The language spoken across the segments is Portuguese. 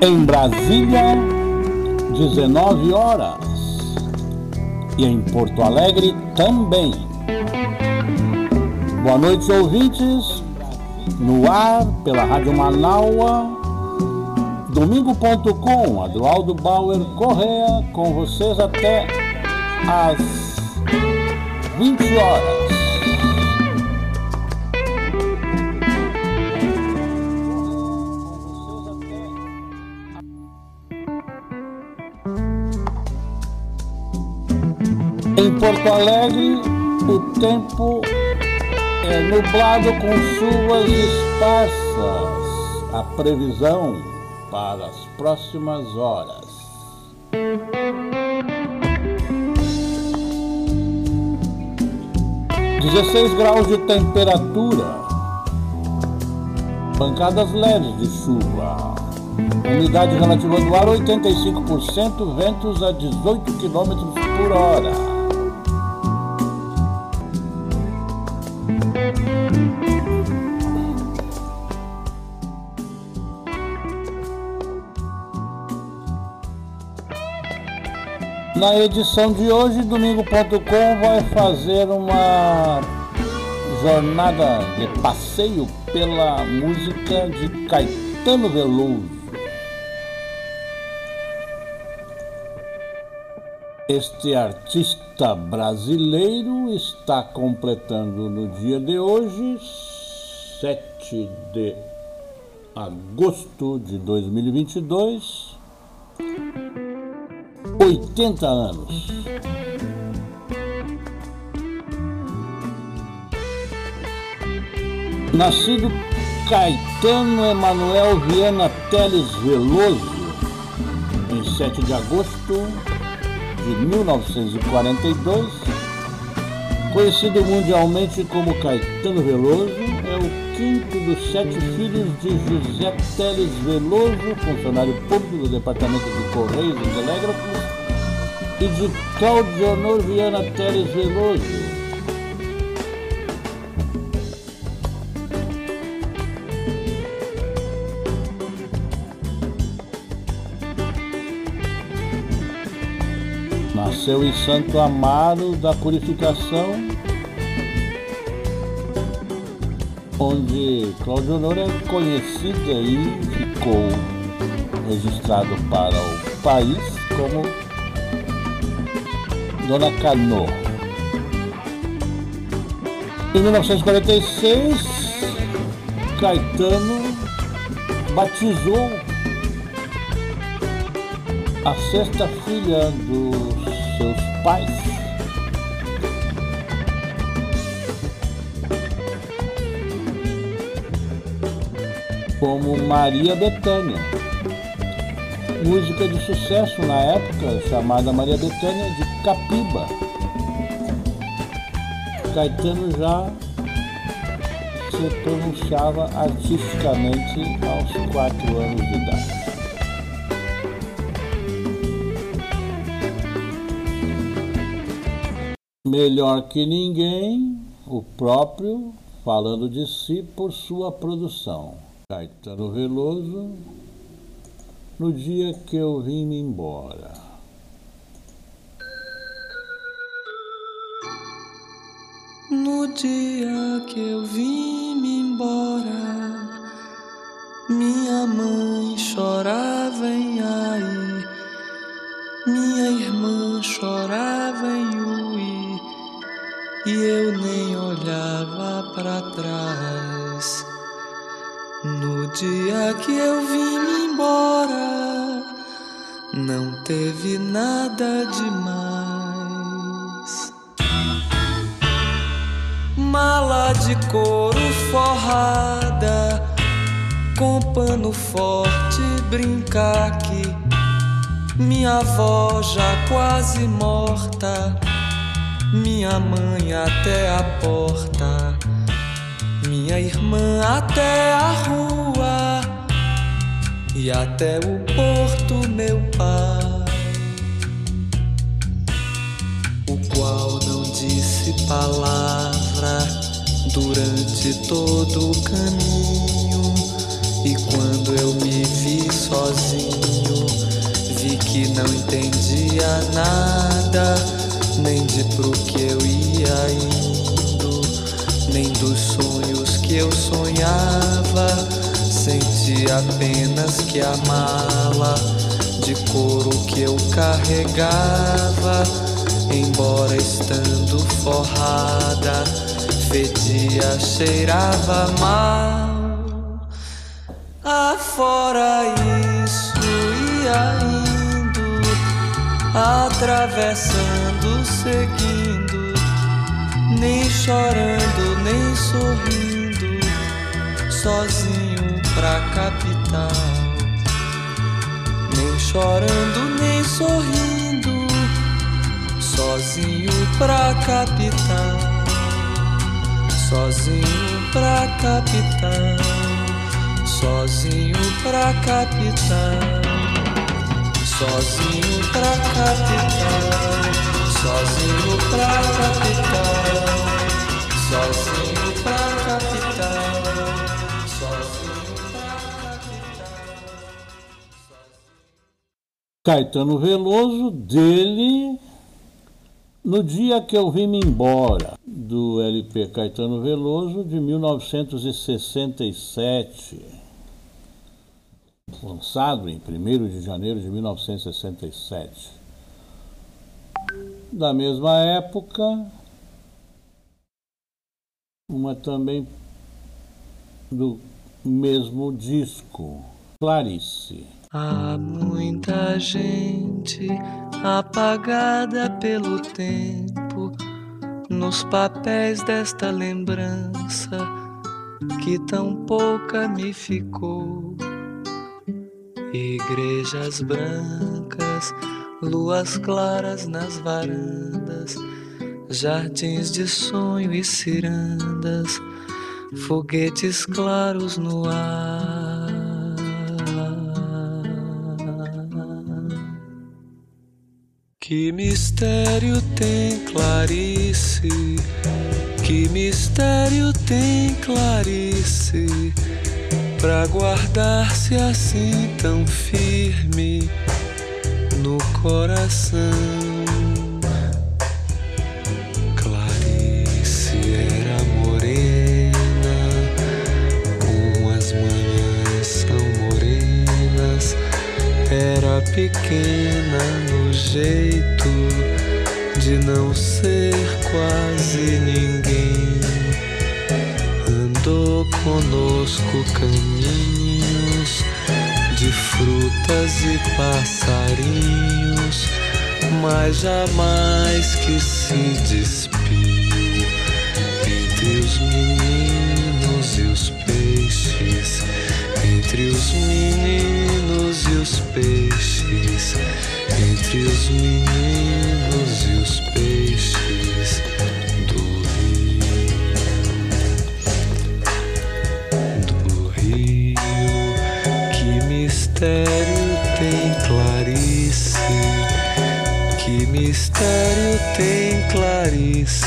Em Brasília, 19 horas. E em Porto Alegre também. Boa noite, ouvintes. No ar, pela Rádio Manaua, domingo.com, Adualdo Bauer Correa, com vocês até às 20 horas. Em Porto Alegre, o tempo é nublado com chuvas esparsas. A previsão para as próximas horas. Dezesseis graus de temperatura. Pancadas leves de chuva. Umidade relativa do ar 85%, ventos a 18 km por hora. Na edição de hoje, Domingo.com vai fazer uma jornada de passeio pela música de Caetano Veloso. Este artista brasileiro está completando no dia de hoje, 7 de agosto de 2022, 80 anos. Nascido Caetano Emanuel Viana Teles Veloso, em 7 de agosto de 1942, conhecido mundialmente como Caetano Veloso, é o quinto dos sete filhos de José Teles Veloso, funcionário público do Departamento de Correios e Telégrafos, e de Claudio Honor Viana Teles Veloso. Nasceu em Santo Amaro da Purificação, onde Cláudio Honor é conhecida e ficou registrado para o país como Dona Cano. Em 1946, Caetano batizou a sexta filha dos seus pais. Como Maria Bethânia, música de sucesso na época chamada Maria Bethânia de Capiba. Caetano já se pronunciava artisticamente aos quatro anos de idade. Melhor que ninguém, o próprio falando de si por sua produção. Caetano Veloso, no dia que eu vim me embora. No dia que eu vim me embora, minha mãe chorava em ai, minha irmã chorava em ui, e eu nem olhava para trás. No dia que eu vim me embora, não teve nada demais. Mala de couro forrada, com pano forte brincar que minha avó já quase morta, minha mãe até a porta, minha irmã até a rua e até o porto, meu pai, o qual não disse palavra durante todo o caminho. E quando eu me vi sozinho. Vi que não entendia nada, nem de pro que eu ia indo, nem dos sonhos que eu sonhava. Senti apenas que a mala de couro que eu carregava, embora estando forrada, fedia, cheirava mal. Afora isso ia indo, atravessando, seguindo, nem chorando, nem sorrindo, sozinho pra capital. Nem chorando, nem sorrindo, sozinho pra capital. Sozinho pra capital sozinho pra capital, sozinho pra capital, sozinho pra capital, sozinho Caetano Veloso, dele no dia que eu vim embora, do LP Caetano Veloso, de 1967 lançado em 1 de janeiro de 1967. Da mesma época, uma também do mesmo disco, Clarice. Há muita gente apagada pelo tempo nos papéis desta lembrança que tão pouca me ficou Igrejas brancas, luas claras nas varandas, jardins de sonho e cirandas, foguetes claros no ar. Que mistério tem Clarice? Que mistério tem Clarice? pra guardar-se assim tão firme no coração. Clarice era morena, como as manhãs são morenas, era pequena jeito de não ser quase ninguém. Andou conosco caminhos de frutas e passarinhos, mas jamais que se despiu. Entre os meninos e os peixes, entre os meninos e os peixes, entre os meninos e os peixes. mistério tem Clarice? Que mistério tem Clarice?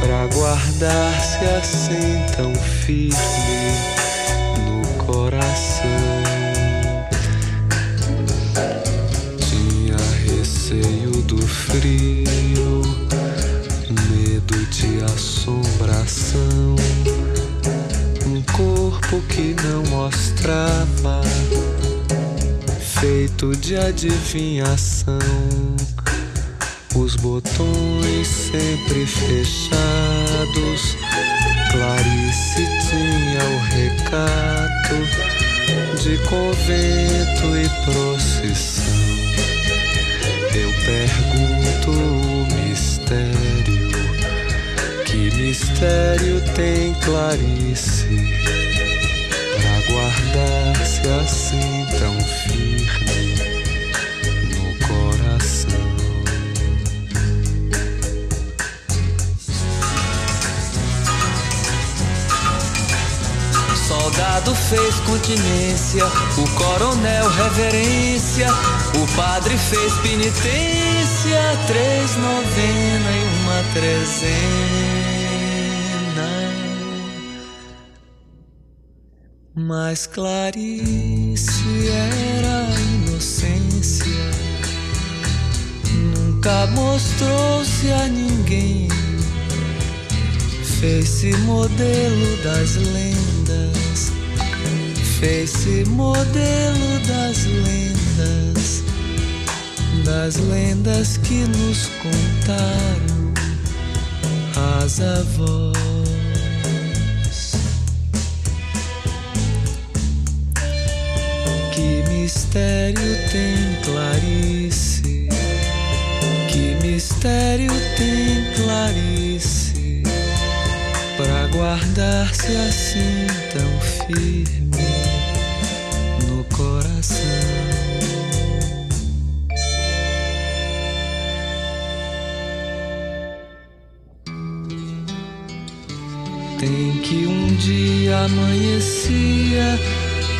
Pra guardar-se assim tão firme de adivinhação. Os botões sempre fechados. Clarice tinha o recato de convento e procissão. Eu pergunto o mistério. Que mistério tem Clarice? Fez continência, o coronel reverência, o padre fez penitência, três novena e uma trezena. Mas Clarice era inocência, nunca mostrou-se a ninguém. Fez-se modelo das lendas, fez-se modelo das lendas, das lendas que nos contaram as avós. mistério tem Clarice? Que mistério tem Clarice? Pra guardar-se assim tão firme Tem que um dia amanhecia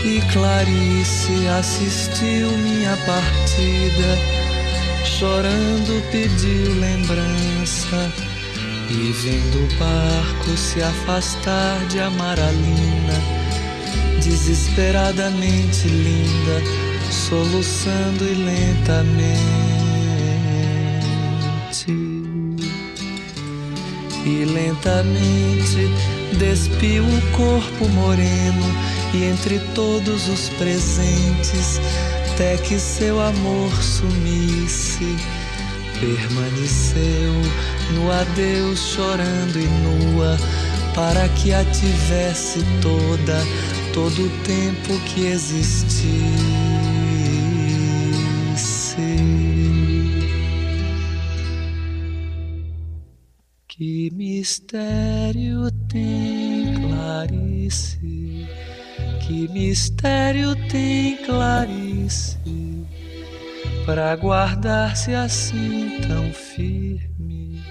e Clarice assistiu minha partida, chorando pediu lembrança. E vendo o barco se afastar de Amaralina, desesperadamente linda, soluçando e lentamente. E lentamente despiu o corpo moreno e entre todos os presentes, até que seu amor sumisse, permaneceu no adeus chorando e nua, para que a tivesse toda, todo o tempo que existisse. Que mistério tem Clarice? Que mistério tem Clarice para guardar-se assim tão firme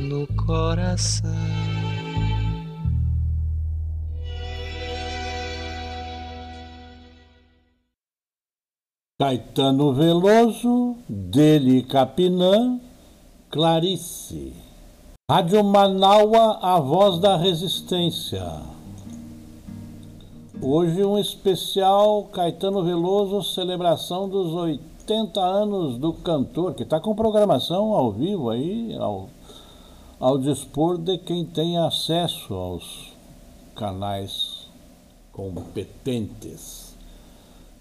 no coração? Caetano Veloso, dele Capinã, Clarice. Rádio Manaua, a voz da resistência. Hoje um especial Caetano Veloso, celebração dos 80 anos do cantor, que está com programação ao vivo aí, ao, ao dispor de quem tem acesso aos canais competentes.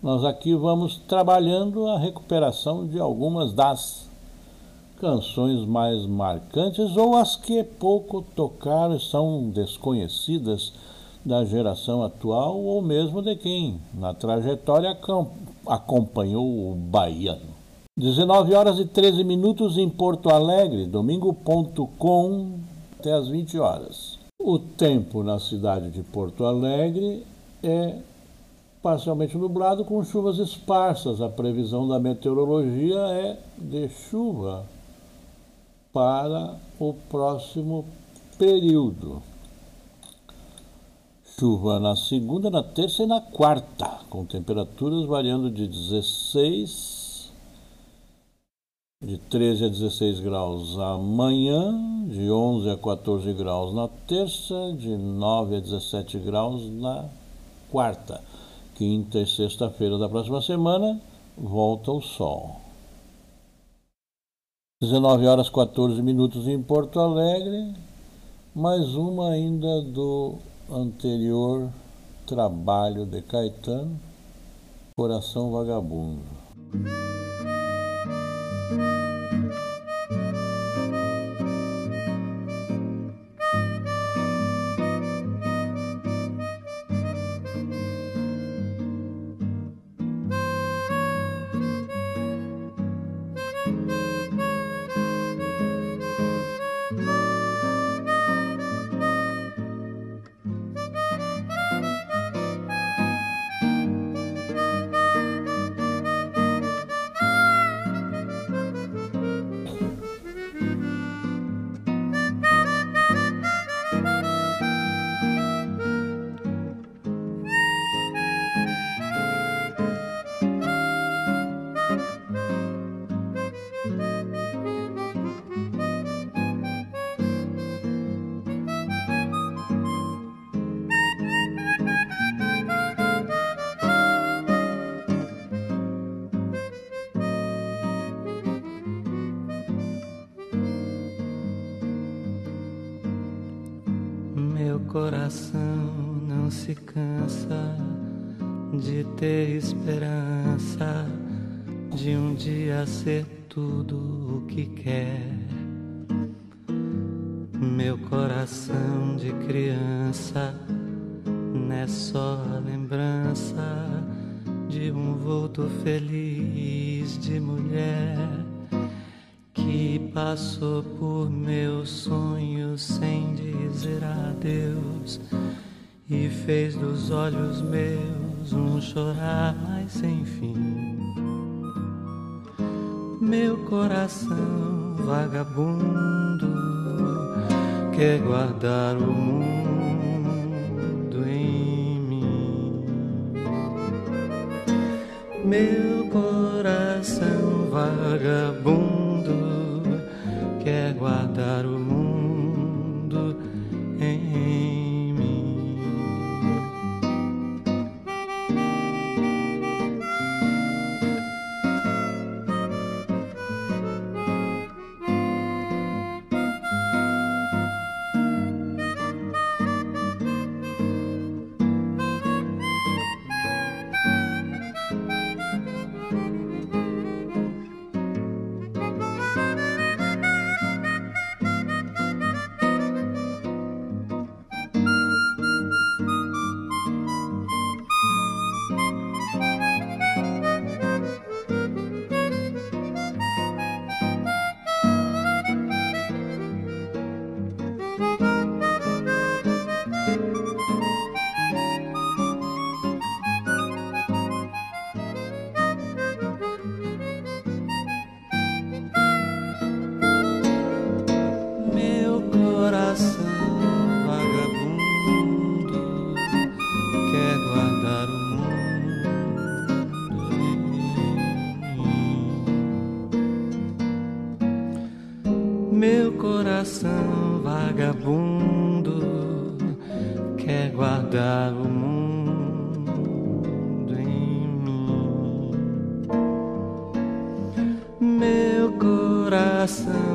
Nós aqui vamos trabalhando a recuperação de algumas das canções mais marcantes ou as que pouco tocaram são desconhecidas da geração atual ou mesmo de quem na trajetória acompanhou o baiano. 19 horas e 13 minutos em Porto Alegre, domingo.com até as 20 horas. O tempo na cidade de Porto Alegre é parcialmente nublado com chuvas esparsas. A previsão da meteorologia é de chuva para o próximo período. Chuva na segunda, na terça e na quarta, com temperaturas variando de 16, de 13 a 16 graus amanhã, de 11 a 14 graus na terça, de 9 a 17 graus na quarta. Quinta e sexta-feira da próxima semana, volta o sol. 19 horas 14 minutos em Porto Alegre, mais uma ainda do anterior trabalho de Caetano, Coração Vagabundo. Meu coração de criança não é só a lembrança de um vulto feliz de mulher que passou por meus sonhos sem dizer adeus e fez dos olhos meus um chorar mais sem fim. Meu coração vagabundo quer guardar o mundo em mim. Meu coração vagabundo quer guardar Meu coração vagabundo quer guardar o mundo em mim. Meu coração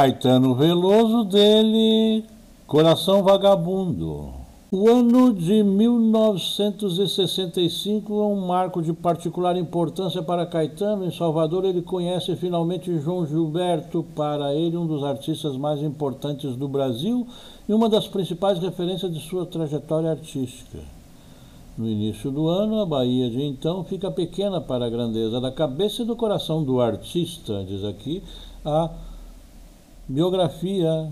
Caetano Veloso dele, Coração Vagabundo. O ano de 1965 é um marco de particular importância para Caetano. Em Salvador, ele conhece finalmente João Gilberto, para ele um dos artistas mais importantes do Brasil e uma das principais referências de sua trajetória artística. No início do ano, a Bahia de então fica pequena para a grandeza da cabeça e do coração do artista, diz aqui a Biografia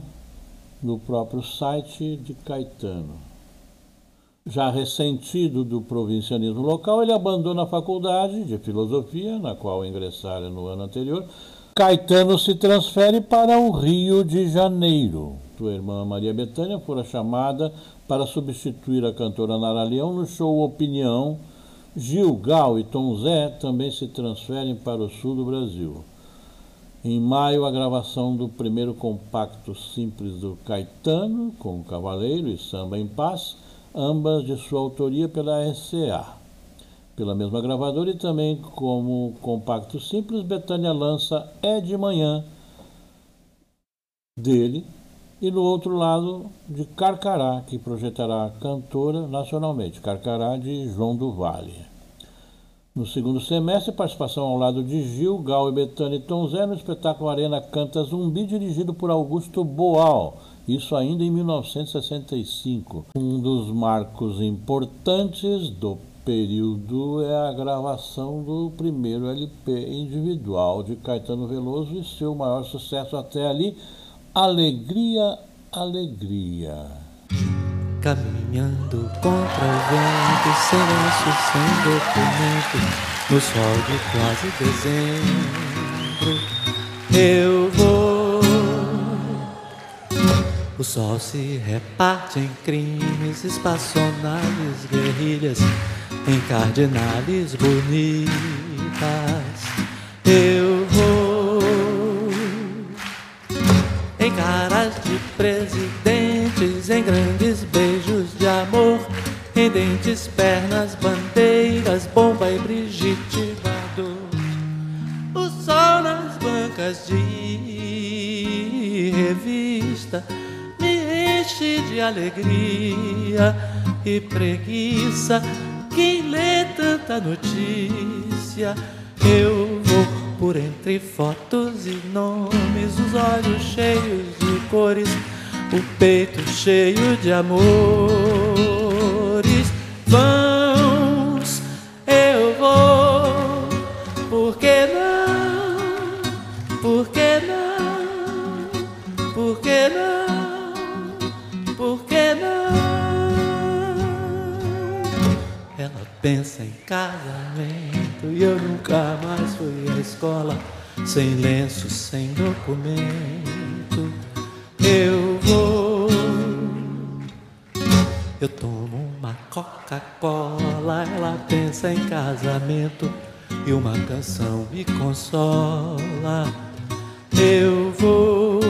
no próprio site de Caetano. Já ressentido do provincianismo local, ele abandona a faculdade de filosofia, na qual ingressara no ano anterior. Caetano se transfere para o Rio de Janeiro. Sua irmã Maria Bethânia fora chamada para substituir a cantora Nara Leão no show Opinião. Gil, Gal e Tom Zé também se transferem para o sul do Brasil. Em maio, a gravação do primeiro compacto simples do Caetano, com Cavaleiro e Samba em Paz, ambas de sua autoria pela RCA. Pela mesma gravadora e também como compacto simples, Betânia lança É de Manhã, dele, e no outro lado de Carcará, que projetará a cantora nacionalmente, Carcará de João do Vale. No segundo semestre, participação ao lado de Gil, Gal e Betânia Tom Zé no espetáculo Arena Canta Zumbi, dirigido por Augusto Boal, isso ainda em 1965. Um dos marcos importantes do período é a gravação do primeiro LP individual de Caetano Veloso e seu maior sucesso até ali, Alegria, Alegria. Caminhando contra o vento, silêncio sem documento, no sol de quase dezembro, eu vou O sol se reparte em crimes, espaçonaves, guerrilhas, em cardinales bonitas. Eu vou em caras de presidentes, em grandes dentes, pernas, bandeiras, bomba e Brigitte Bardot. O sol nas bancas de revista enche de alegria e preguiça. Quem lê tanta notícia, eu vou por entre fotos e nomes, os olhos cheios de cores, o peito cheio de amores. Vãos, eu vou, por que não? Por que não? Por que não? pensa em casamento e eu nunca mais fui à escola sem lenço, sem documento. Eu vou, eu tomo uma Coca-Cola, ela pensa em casamento e uma canção me consola. Eu vou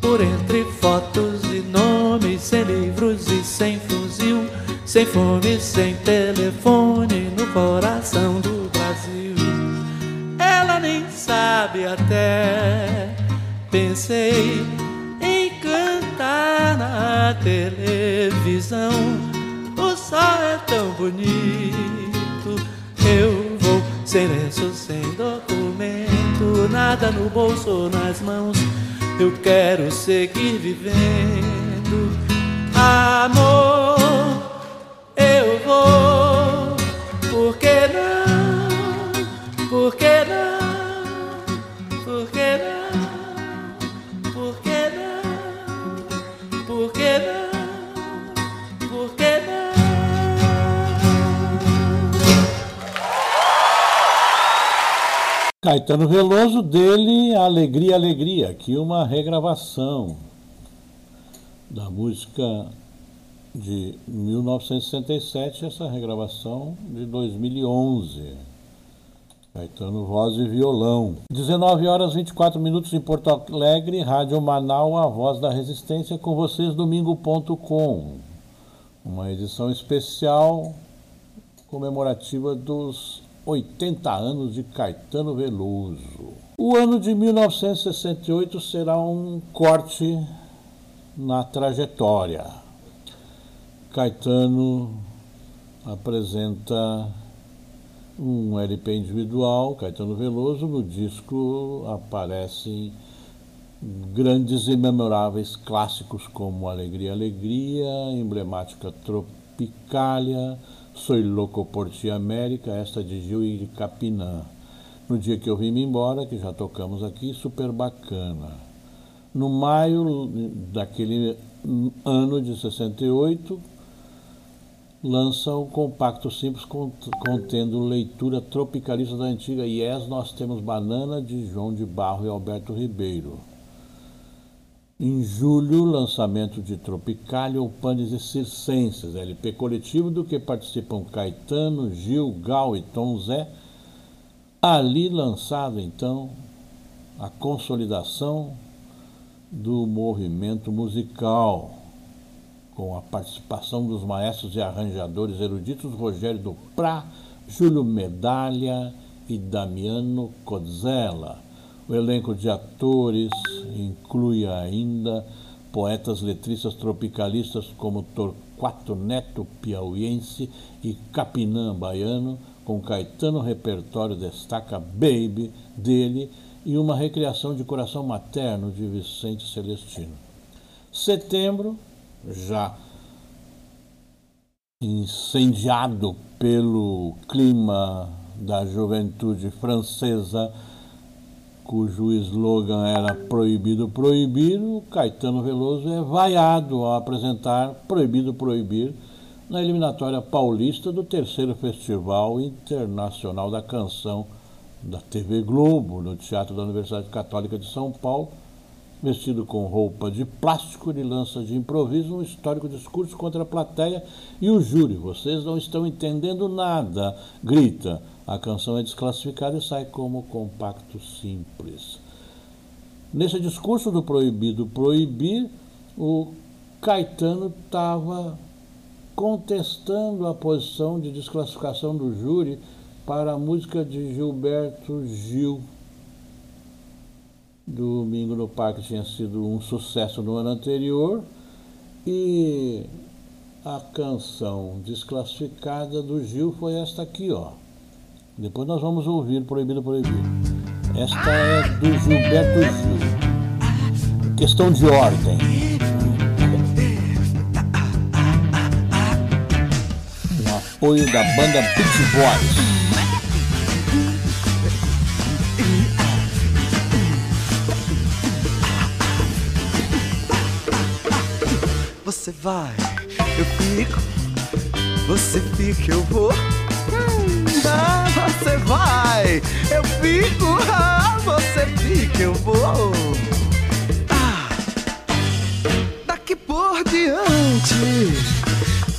por entre fotos e nomes, sem livros e sem fuzil sem fome, sem telefone no coração do Brasil. Ela nem sabe até. Pensei na televisão. O sol é tão bonito. Eu vou sem lenço, sem documento, nada no bolso ou nas mãos. Eu quero seguir vivendo. Amor eu vou. Por que não? Por que não? Caetano Veloso dele Alegria, Alegria, aqui uma regravação da música de 1967, essa regravação de 2011. Caetano Voz e Violão. 19 horas 24 minutos em Porto Alegre, Rádio Manaus, a voz da resistência, com vocês domingo.com. Uma edição especial comemorativa dos 80 anos de Caetano Veloso. O ano de 1968 será um corte na trajetória. Caetano apresenta um LP individual, Caetano Veloso, no disco aparecem grandes e memoráveis clássicos como Alegria, Alegria, emblemática Tropicália, Soy Louco por Ti América, esta de Gil e de Capinã. No dia que eu vim embora, que já tocamos aqui, super bacana. No maio daquele ano de 68, lança um compacto simples contendo leitura tropicalista da antiga Yes, nós temos Banana de João de Barro e Alberto Ribeiro. Em julho, lançamento de Tropicália, Panes e Circenses, LP coletivo do que participam Caetano, Gil, Gal e Tom Zé. Ali lançado então a consolidação do movimento musical com a participação dos maestros e arranjadores eruditos Rogério do Prá, Júlio Medalha e Damiano Codzella. O elenco de atores inclui ainda poetas letristas tropicalistas como Torquato Neto Piauiense e Capinã Baiano, com Caetano Repertório destaca Baby dele e uma recriação de Coração Materno de Vicente Celestino. Setembro, já incendiado pelo clima da juventude francesa, cujo slogan era Proibido Proibir, o Caetano Veloso é vaiado ao apresentar Proibido Proibir na eliminatória paulista do terceiro Festival Internacional da Canção da TV Globo, no Teatro da Universidade Católica de São Paulo, Vestido com roupa de plástico, ele lança de improviso um histórico discurso contra a plateia e o júri. Vocês não estão entendendo nada, grita. A canção é desclassificada e sai como compacto simples. Nesse discurso do proibido proibir, o Caetano estava contestando a posição de desclassificação do júri para a música de Gilberto Gil. Domingo no Parque tinha sido um sucesso no ano anterior e a canção desclassificada do Gil foi esta aqui, ó. Depois nós vamos ouvir Proibido Proibido. Esta é do Gilberto Gil. Questão de ordem. Um apoio da banda Beach Boys. Você vai, eu fico. Você fica, eu vou. Ah, você vai, eu fico. Ah, você fica, eu vou. Ah, daqui por diante,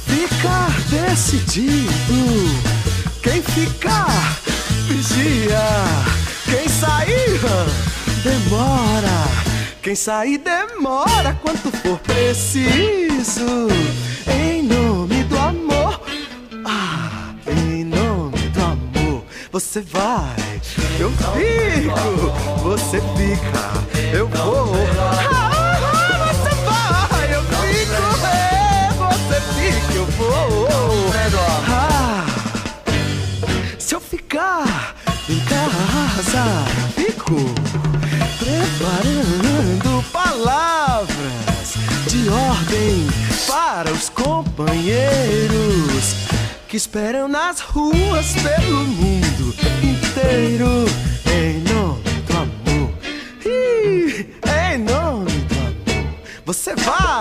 ficar decidido. Quem ficar, vigia. Quem sair, demora. Quem sair demora quanto for preciso. Em nome você vai, eu fico, você fica, eu vou. Ah, você vai, eu fico, é, você fica, eu vou. Ah, se eu ficar em casa, fico preparando palavras de ordem para os companheiros que esperam nas ruas pelo mundo inteiro em nome do amor. E em nome do amor, você vai,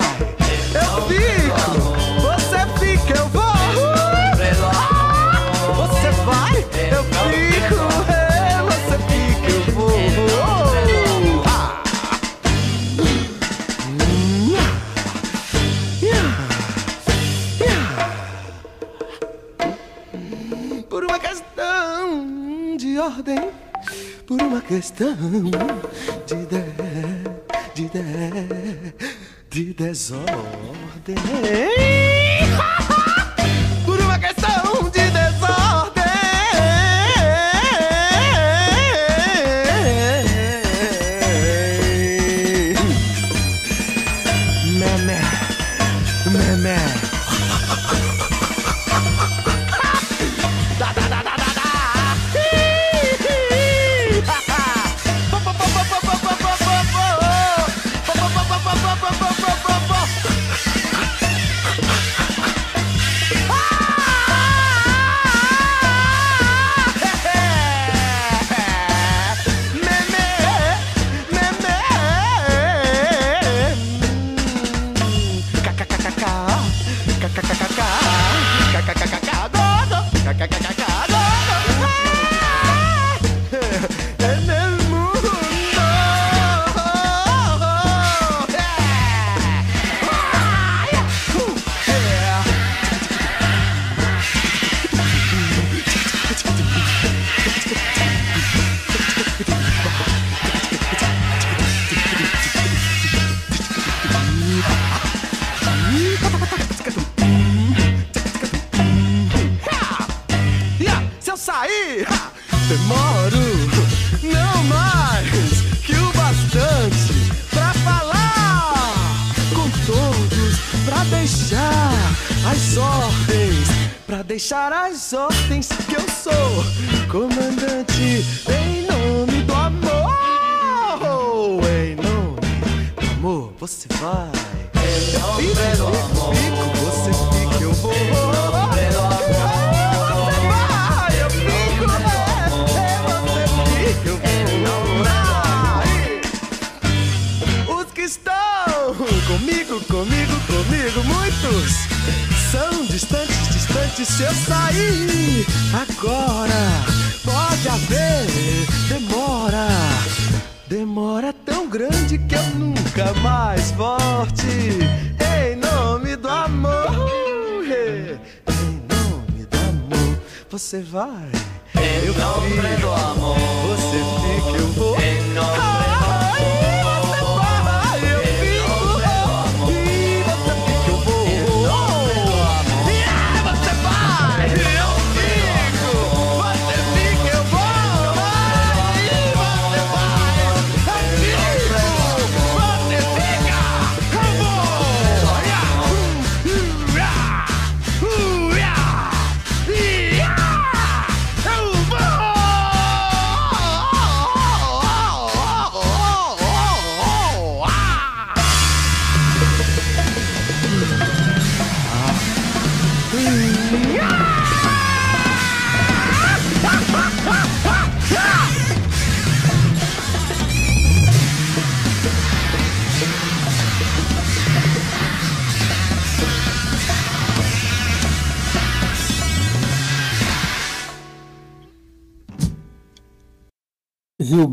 questão de de, de, de, de desordem.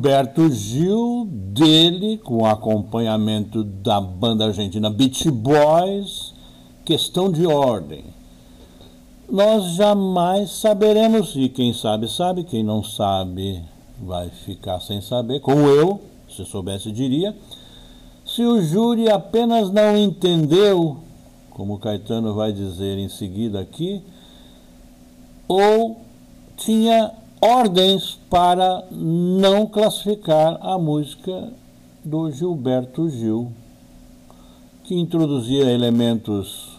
Gilberto Gil, dele, com acompanhamento da banda argentina Beach Boys, Questão de Ordem. Nós jamais saberemos, e quem sabe, sabe, quem não sabe vai ficar sem saber, como eu, se soubesse, diria, se o júri apenas não entendeu, como Caetano vai dizer em seguida aqui, ou tinha ordens para não classificar a música do Gilberto Gil, que introduzia elementos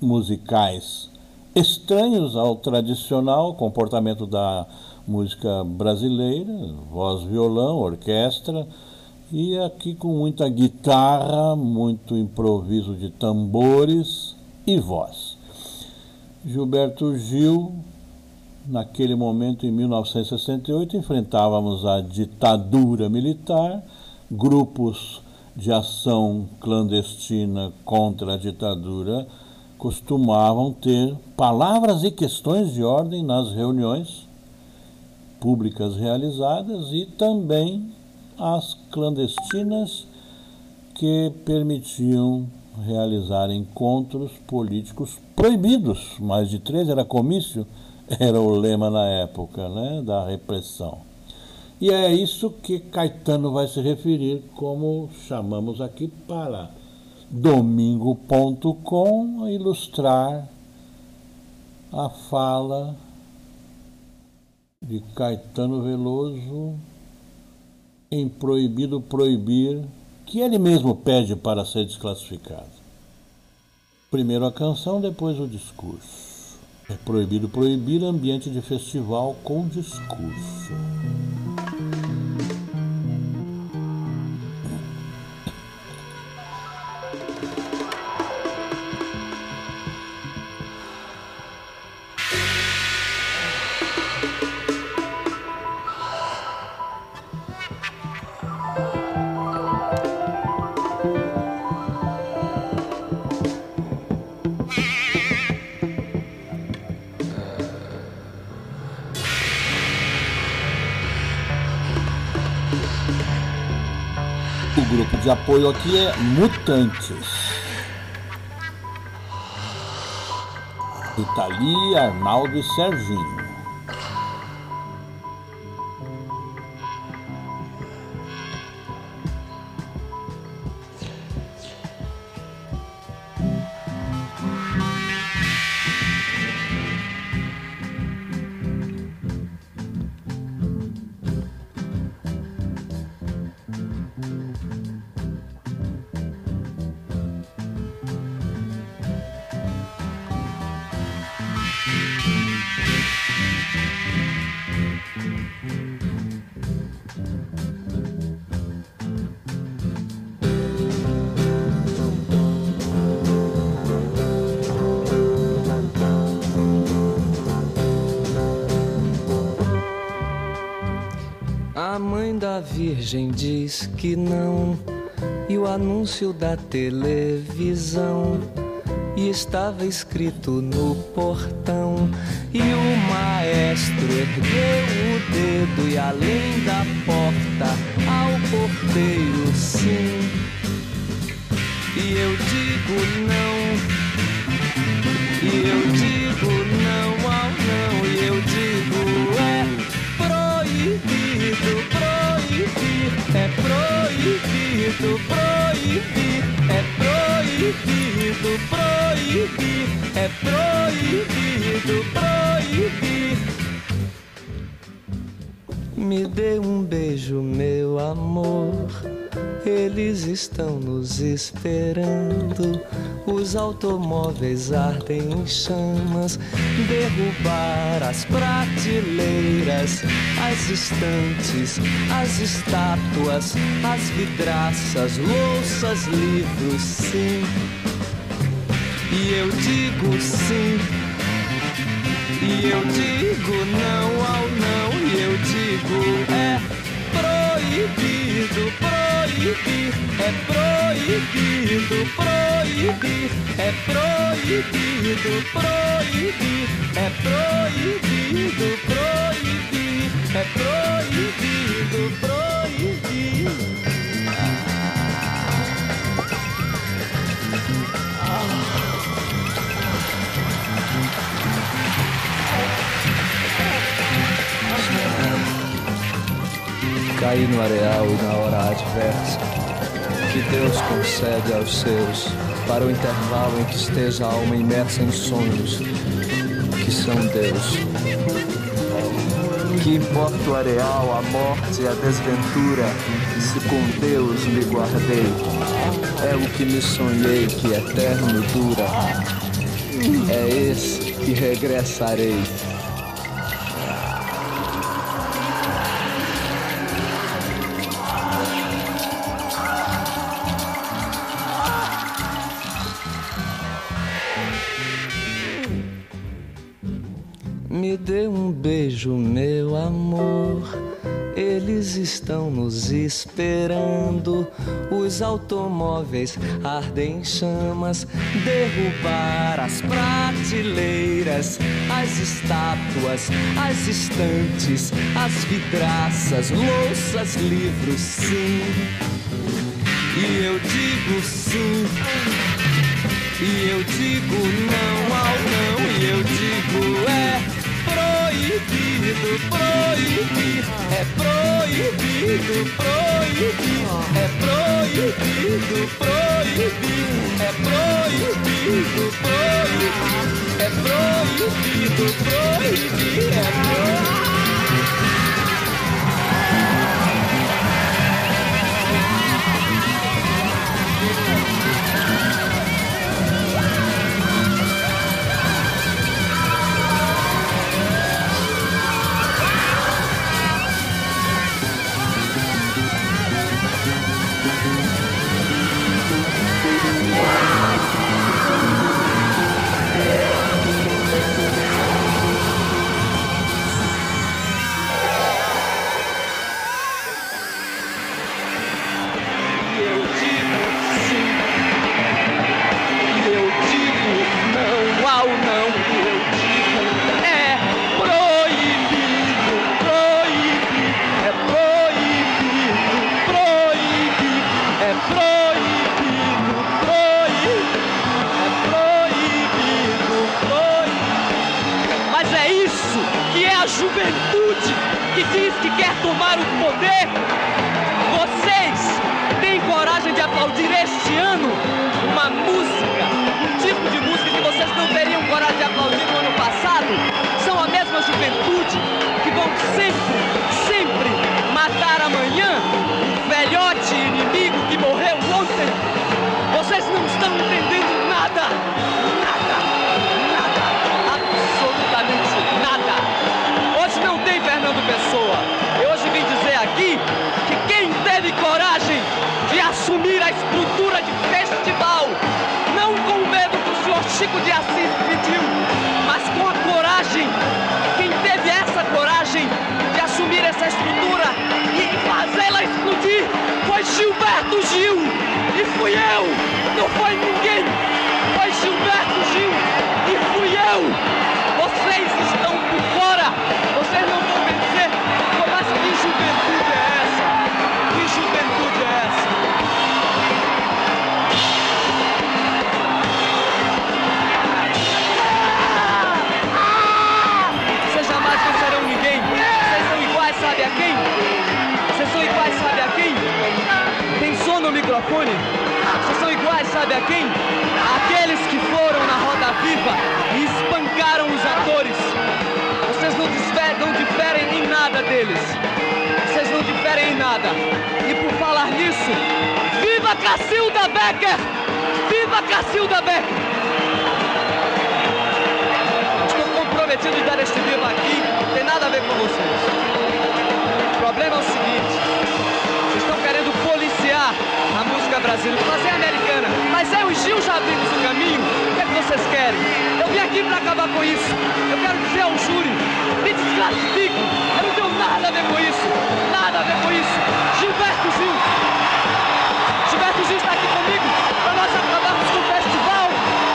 musicais estranhos ao tradicional comportamento da música brasileira, voz, violão, orquestra, e aqui com muita guitarra, muito improviso de tambores e voz. Gilberto Gil naquele momento, em 1968, enfrentávamos a ditadura militar, grupos de ação clandestina contra a ditadura costumavam ter palavras e questões de ordem nas reuniões públicas realizadas e também as clandestinas que permitiam realizar encontros políticos proibidos. Mais de três era comício era o lema na época né, da repressão. E é isso que Caetano vai se referir, como chamamos aqui para domingo.com, ilustrar a fala de Caetano Veloso em Proibido Proibir, que ele mesmo pede para ser desclassificado. Primeiro a canção, depois o discurso. É proibido proibir ambiente de festival com discurso. Apoio aqui é Mutantes. Itali, Arnaldo e Serginho. Virgem diz que não, e o anúncio da televisão e estava escrito no portão. E o maestro ergueu o dedo e além da porta ao porteiro sim. E eu digo não. E eu digo proibido, proibir. É proibido, proibir. É proibido, proibir. Me dê um beijo, meu amor. Eles estão nos esperando. Os automóveis ardem em chamas. Derrubar as prateleiras, as estantes, as estátuas, as vidraças, louças, livros, sim. E eu digo sim. E eu digo não ao não. E eu digo é proibido, proibir. É proibido, proibir. É proibido, proibir. É proibido, proibir. É proibido, proibir. Caí no areal e na hora adversa que Deus concede aos seus para o intervalo em que esteja a alma imersa em sonhos que são Deus. Que importa o areal, a morte e a desventura, se com Deus me guardei. É o que me sonhei que eterno dura. É esse que regressarei. Estão nos esperando. Os automóveis ardem em chamas. Derrubar as prateleiras, as estátuas, as estantes, as vidraças, louças, livros, sim. E eu digo sim. E eu digo não ao não. E eu digo é proibido, proibir, é proibido, proibir, é proibido, proibir, é proibido, proibir, é proibido, proibir, é proibido. Sabe a quem? Aqueles que foram na Roda Viva e espancaram os atores. Vocês não diferem, não diferem em nada deles. Vocês não diferem em nada. E por falar nisso, viva Cacilda Becker! Viva Cacilda Becker! Estou comprometido em dar este viva aqui, não tem nada a ver com vocês. O problema é o seguinte, brasileira, fazer americana. Mas eu e Gil já abrimos o caminho. O que é que vocês querem? Eu vim aqui para acabar com isso. Eu quero dizer ao júri, me desclassifico. Eu não tenho nada a ver com isso. Nada a ver com isso. Gilberto Gil. Gilberto Gil está aqui comigo para nós acabarmos com o festival,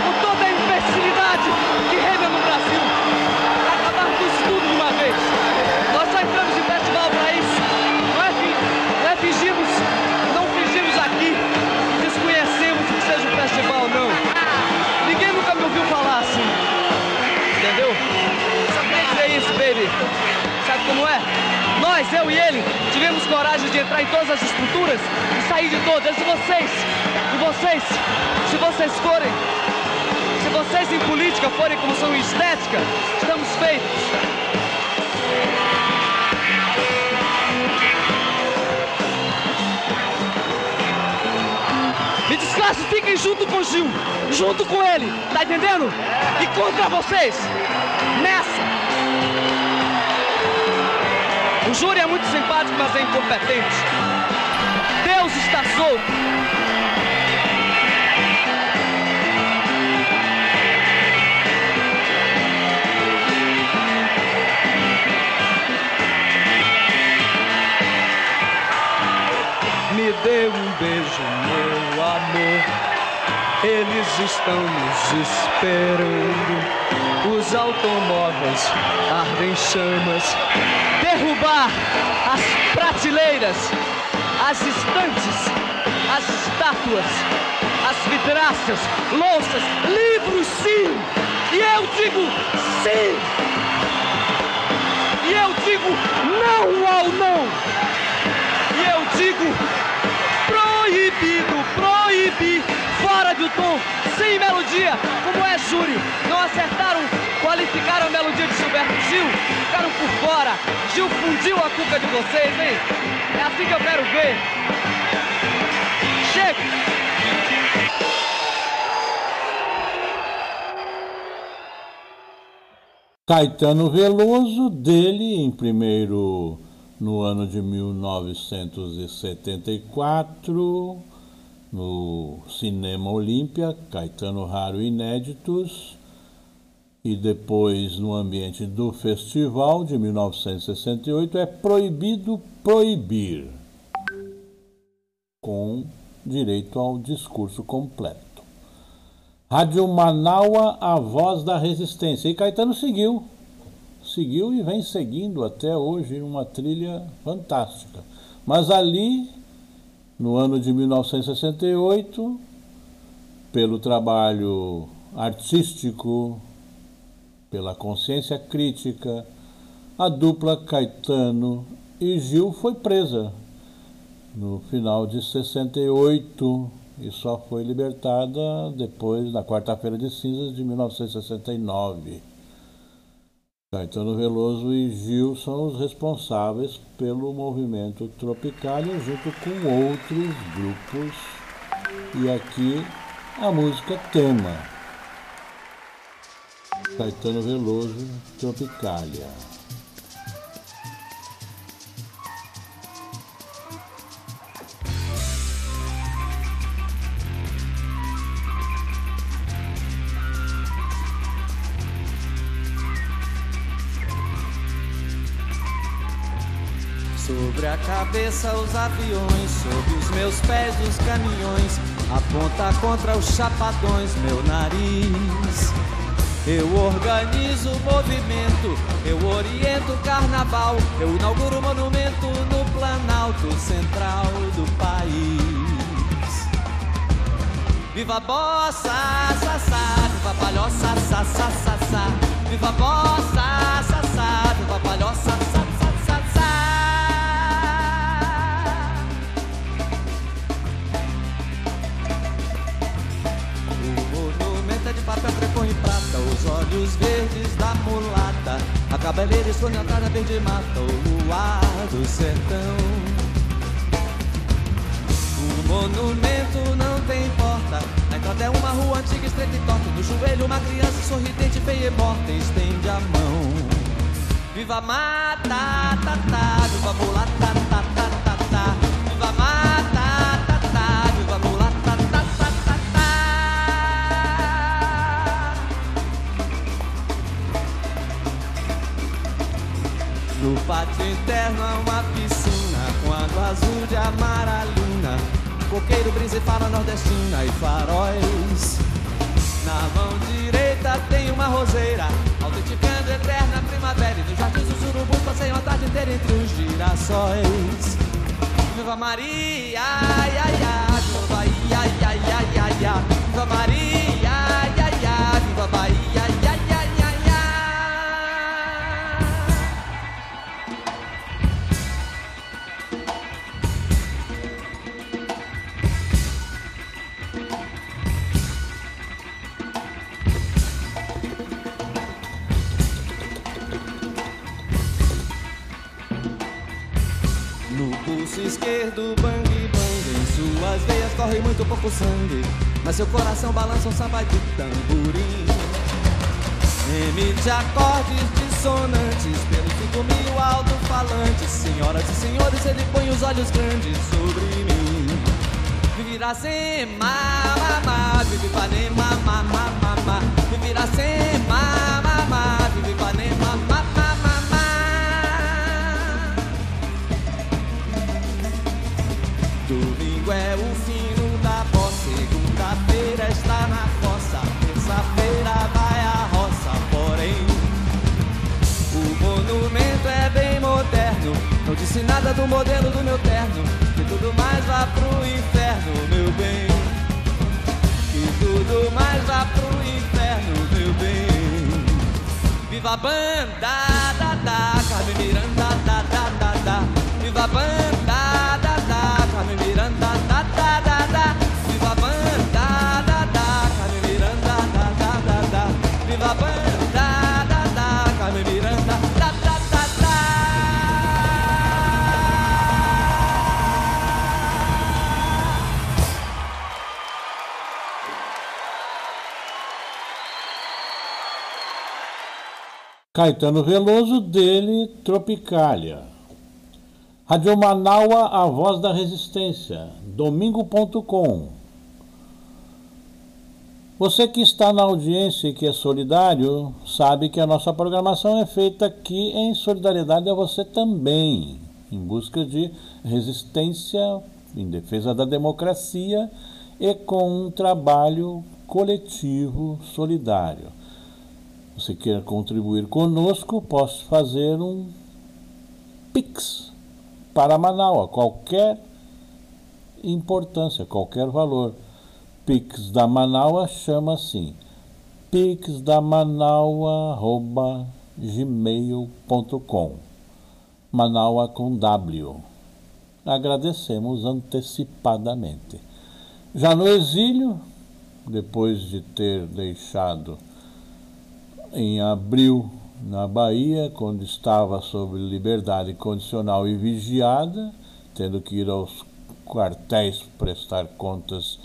com toda a imbecilidade que reina no Brasil. Nós, eu e ele, tivemos coragem de entrar em todas as estruturas e sair de todas. E vocês, e vocês, se vocês forem, se vocês em política forem como são em estética, estamos feitos. Me desclassifiquem junto com o Gil, junto com ele, tá entendendo? E contra vocês, nessa. O júri é muito simpático, mas é incompetente. Deus está solto. Me dê um beijo, meu amor. Eles estão nos esperando. Os automóveis ardem chamas. Derrubar as prateleiras, as estantes, as estátuas, as vidraças, louças, livros, sim. E eu digo sim. E eu digo não ao não. E eu digo proibido, proibir, fora do tom, sem melodia, como é Júlio. Não acertaram, qualificaram a melodia de Gilberto Gil, ficaram por fora. Gil fundiu a cuca de vocês, hein? É assim que eu quero ver. Chega! Caetano Veloso, dele em primeiro no ano de 1974, no Cinema Olímpia, Caetano Raro Inéditos, e depois no ambiente do festival de 1968, é Proibido Proibir, com direito ao discurso completo. Rádio Manaua, a voz da resistência. E Caetano seguiu, seguiu e vem seguindo até hoje numa trilha fantástica. Mas ali, no ano de 1968, pelo trabalho artístico, pela consciência crítica, a dupla Caetano e Gil foi presa no final de 68 e só foi libertada depois, na quarta-feira de cinzas de 1969. Caetano Veloso e Gil são os responsáveis pelo movimento Tropicália, junto com outros grupos. E aqui a música tema. Caetano Veloso, Tropicália. Cabeça os aviões, sob os meus pés os caminhões, aponta contra os chapadões meu nariz. Eu organizo o movimento, eu oriento o carnaval, eu inauguro o monumento no Planalto Central do país. Viva bossa, sa, sa, viva palhoça, sa, sa, sa, sa. Viva bossa, sa, sa, viva palhoça, sa, Os olhos verdes da mulata, a cabeleira esfonhantada verde mata o luar do sertão. O monumento não tem porta, na entrada é uma rua antiga, estreita e torta. No joelho uma criança sorridente, feia e morta, estende a mão. Viva mata, ta, ta, viva mulata, Pátio interno há uma piscina com água azul de amaralina. Coqueiro, brisa e fala nordestina e faróis. Na mão direita tem uma roseira, autenticando eterna primavera. E no jardim dos urubus passei uma tarde inteira entre os girassóis. Viva Maria, ai, ai, ai, viva ai, ai, ai, ai, ai. Viva Maria, esquerdo, bang bang Em suas veias corre muito pouco sangue. Mas seu coração balança um samba de tamborim. De acordes dissonantes Pelo cinco mil alto-falantes Senhoras e senhores, ele põe os olhos grandes sobre mim. Vive Iracema, mamá Vive Ipanema, mamá, mamá Vive Iracema, disse nada do modelo do meu terno, que tudo mais vá pro inferno, meu bem. Que tudo mais vá pro inferno, meu bem. Viva a banda, da, da, Carmen Miranda, da, da, da, da. Viva a banda, da, da, Carmen Miranda, da, da, da, da. Caetano Veloso, dele, Tropicália. Rádio Manaua, a voz da resistência, domingo.com. Você que está na audiência e que é solidário, sabe que a nossa programação é feita aqui em solidariedade a você também, em busca de resistência, em defesa da democracia e com um trabalho coletivo solidário. Você quer contribuir conosco, posso fazer um Pix para Manaus, qualquer importância, qualquer valor. Pix da Manaus chama assim, pixdamanaua.gmail.com Manaua com W. Agradecemos antecipadamente. Já no exílio, depois de ter deixado em abril na Bahia, quando estava sob liberdade condicional e vigiada, tendo que ir aos quartéis prestar contas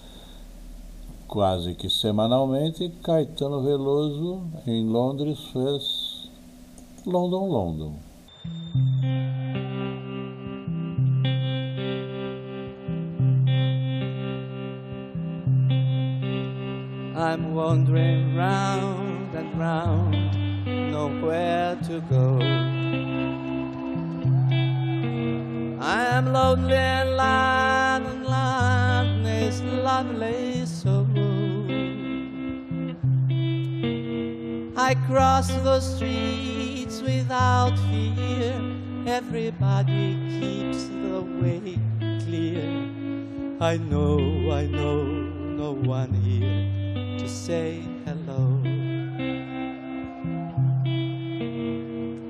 quase que semanalmente, Caetano Veloso em Londres fez London London. I'm wandering round and round, nowhere to go. I am lonely and lonely, and lonely, is lonely so. I cross the streets without fear. Everybody keeps the way clear. I know, I know, no one here to say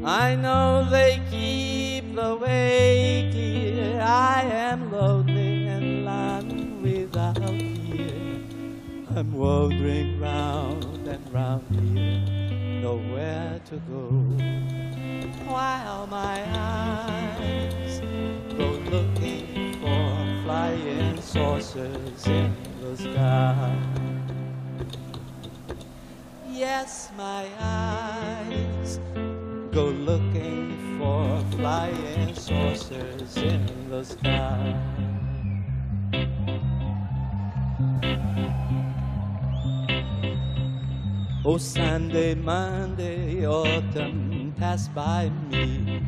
I know they keep the way clear. I am lonely and lonely without fear. I'm wandering round and round here, nowhere to go. While my eyes go looking for flying saucers in the sky. Yes, my eyes go looking for flying saucers in the sky. Oh, Sunday, Monday, autumn pass by me.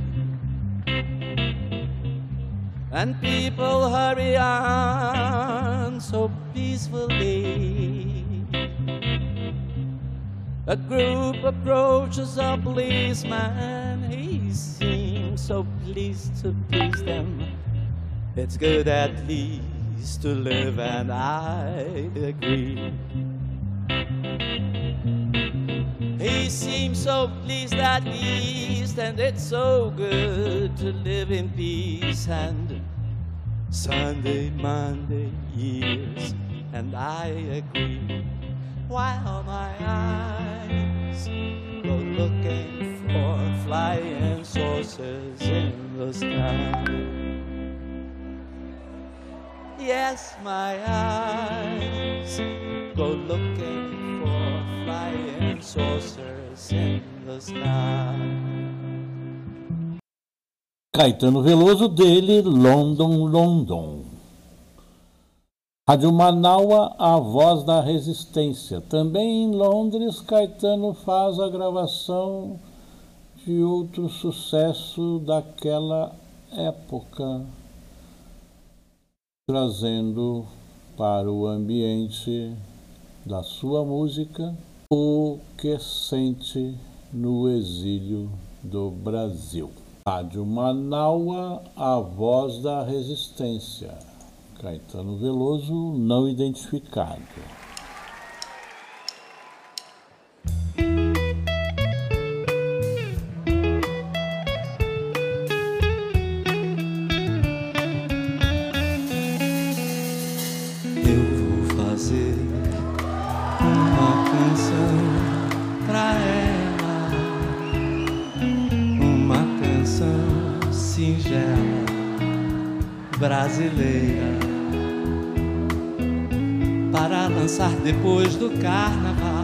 And people hurry on so peacefully. A group approaches a policeman. He seems so pleased to please them. It's good at least to live, and I agree. He seems so pleased at least, and it's so good to live in peace. And Sunday, Monday, years, and I agree. While my eyes go looking for flying saucers in the sky. Yes, my eyes go looking for flying saucers in the sky. Caetano Veloso dele, London, London. Rádio Manaua, a voz da resistência. Também em Londres, Caetano faz a gravação de outro sucesso daquela época, trazendo para o ambiente da sua música o que sente no exílio do Brasil. Rádio Manaua, a voz da resistência. Caetano Veloso, não identificado. Carnaval.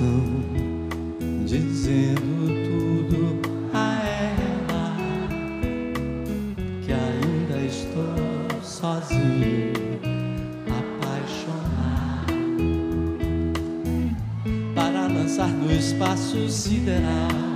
Canção dizendo tudo a ela que ainda estou sozinho, apaixonado, para lançar no espaço sideral.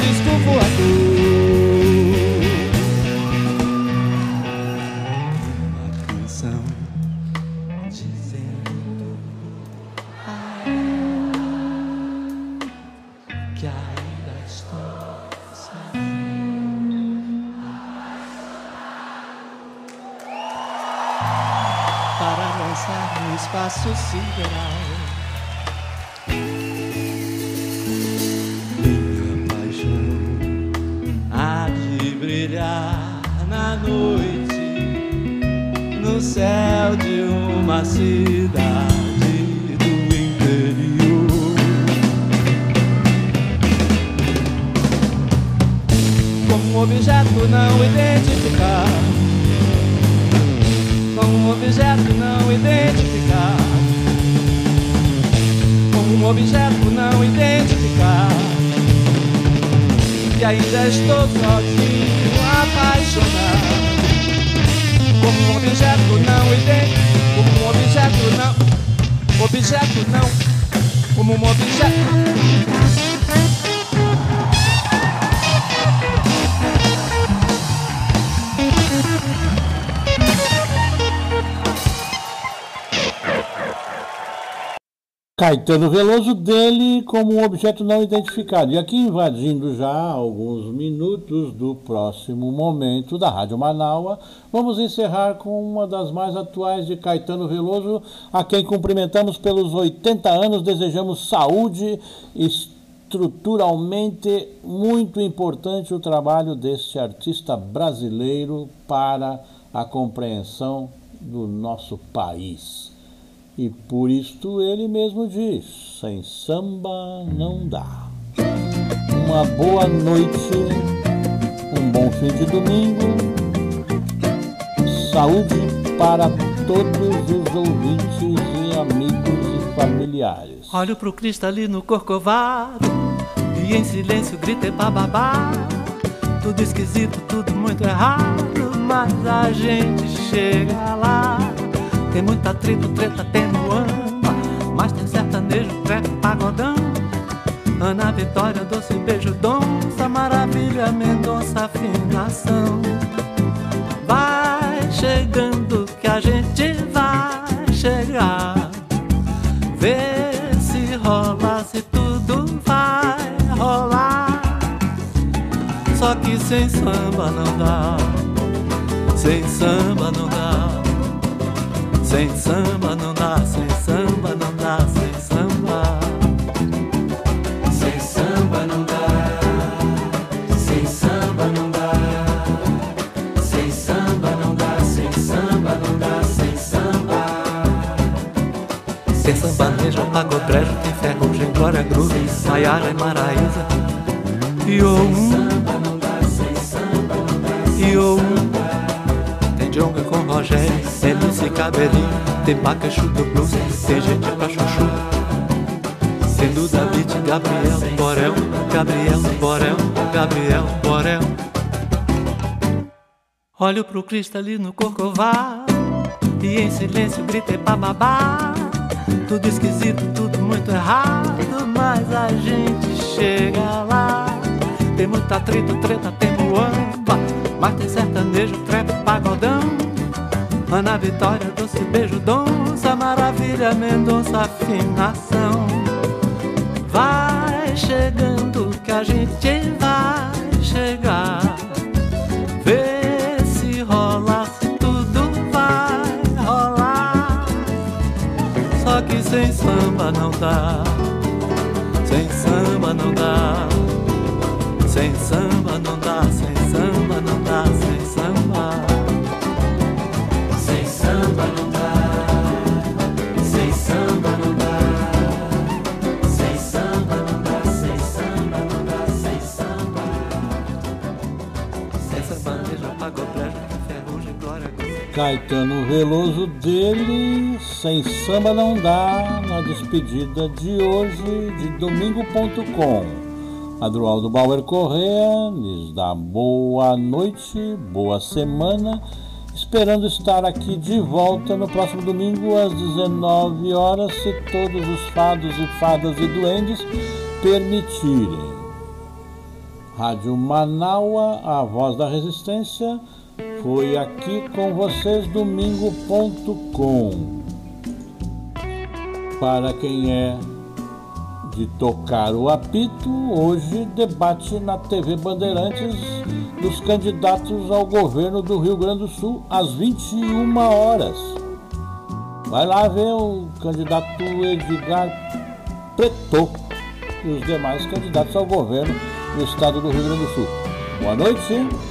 Disco voador. Uma canção dizendo que ainda estou para lançar no espaço sideral. Caetano Veloso dele como um objeto não identificado. E aqui invadindo já alguns minutos do próximo momento da Rádio Manaua, vamos encerrar com uma das mais atuais de Caetano Veloso, a quem cumprimentamos pelos 80 anos, desejamos saúde, estruturalmente muito importante o trabalho deste artista brasileiro para a compreensão do nosso país. E por isto ele mesmo diz: sem samba não dá. Uma boa noite, um bom fim de domingo, saúde para todos os ouvintes e amigos e familiares. Olho pro cristalino corcovado e em silêncio gritei bababá. Tudo esquisito, tudo muito errado, mas a gente chega lá. Tem muita tribo, treta, tem muamba, mas tem sertanejo, trap, pagodão. Ana Vitória, doce beijo, donça, maravilha, Mendonça, afinação. Vai chegando que a gente vai chegar. Vê se rola, se tudo vai rolar. Só que sem samba não dá, sem samba. Sem samba não dá, sem samba não dá, sem samba. Sem samba não dá, sem samba não dá, sem samba não dá, sem samba não dá, sem samba. Tem sambanejo, pagodrejo, tem ferrugem, glória groove, Maiara e Maraísa. E o um, Samba sem samba e o um. Rogério, tem Lucy Cabelinho, tem Bacachu do Blues, tem gente pra chuchu. Duda Beat, Gabriel, Borel, Gabriel, Borel, Gabriel, Borel. Olho pro cristalino corcovado e em silêncio gritei bababá. Tudo esquisito, tudo muito errado, mas a gente chega lá. Tem muita treta, treta, tem muamba, mas tem sertanejo, trap, pagodão. Ana Vitória, doce beijo, donça, maravilha, Mendonça, afinação. Vai chegando que a gente vai chegar. Vê se rola, tudo vai rolar. Só que sem samba não dá. Caetano Veloso dele, sem samba não dá, na despedida de hoje de domingo.com. Adroaldo Bauer Correa lhes dá boa noite, boa semana, esperando estar aqui de volta no próximo domingo às 19 horas, se todos os fados e fadas e duendes permitirem. Rádio Manaua, a voz da resistência, foi aqui com vocês domingo.com. Para quem é de tocar o apito, hoje debate na TV Bandeirantes dos candidatos ao governo do Rio Grande do Sul às 21 horas. Vai lá ver o candidato Edgar Preto e os demais candidatos ao governo do estado do Rio Grande do Sul. Boa noite.